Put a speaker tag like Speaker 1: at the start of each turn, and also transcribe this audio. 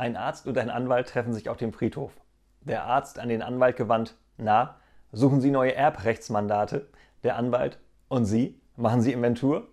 Speaker 1: Ein Arzt und ein Anwalt treffen sich auf dem Friedhof. Der Arzt an den Anwalt gewandt, na, suchen Sie neue Erbrechtsmandate? Der Anwalt, und Sie, machen Sie Inventur?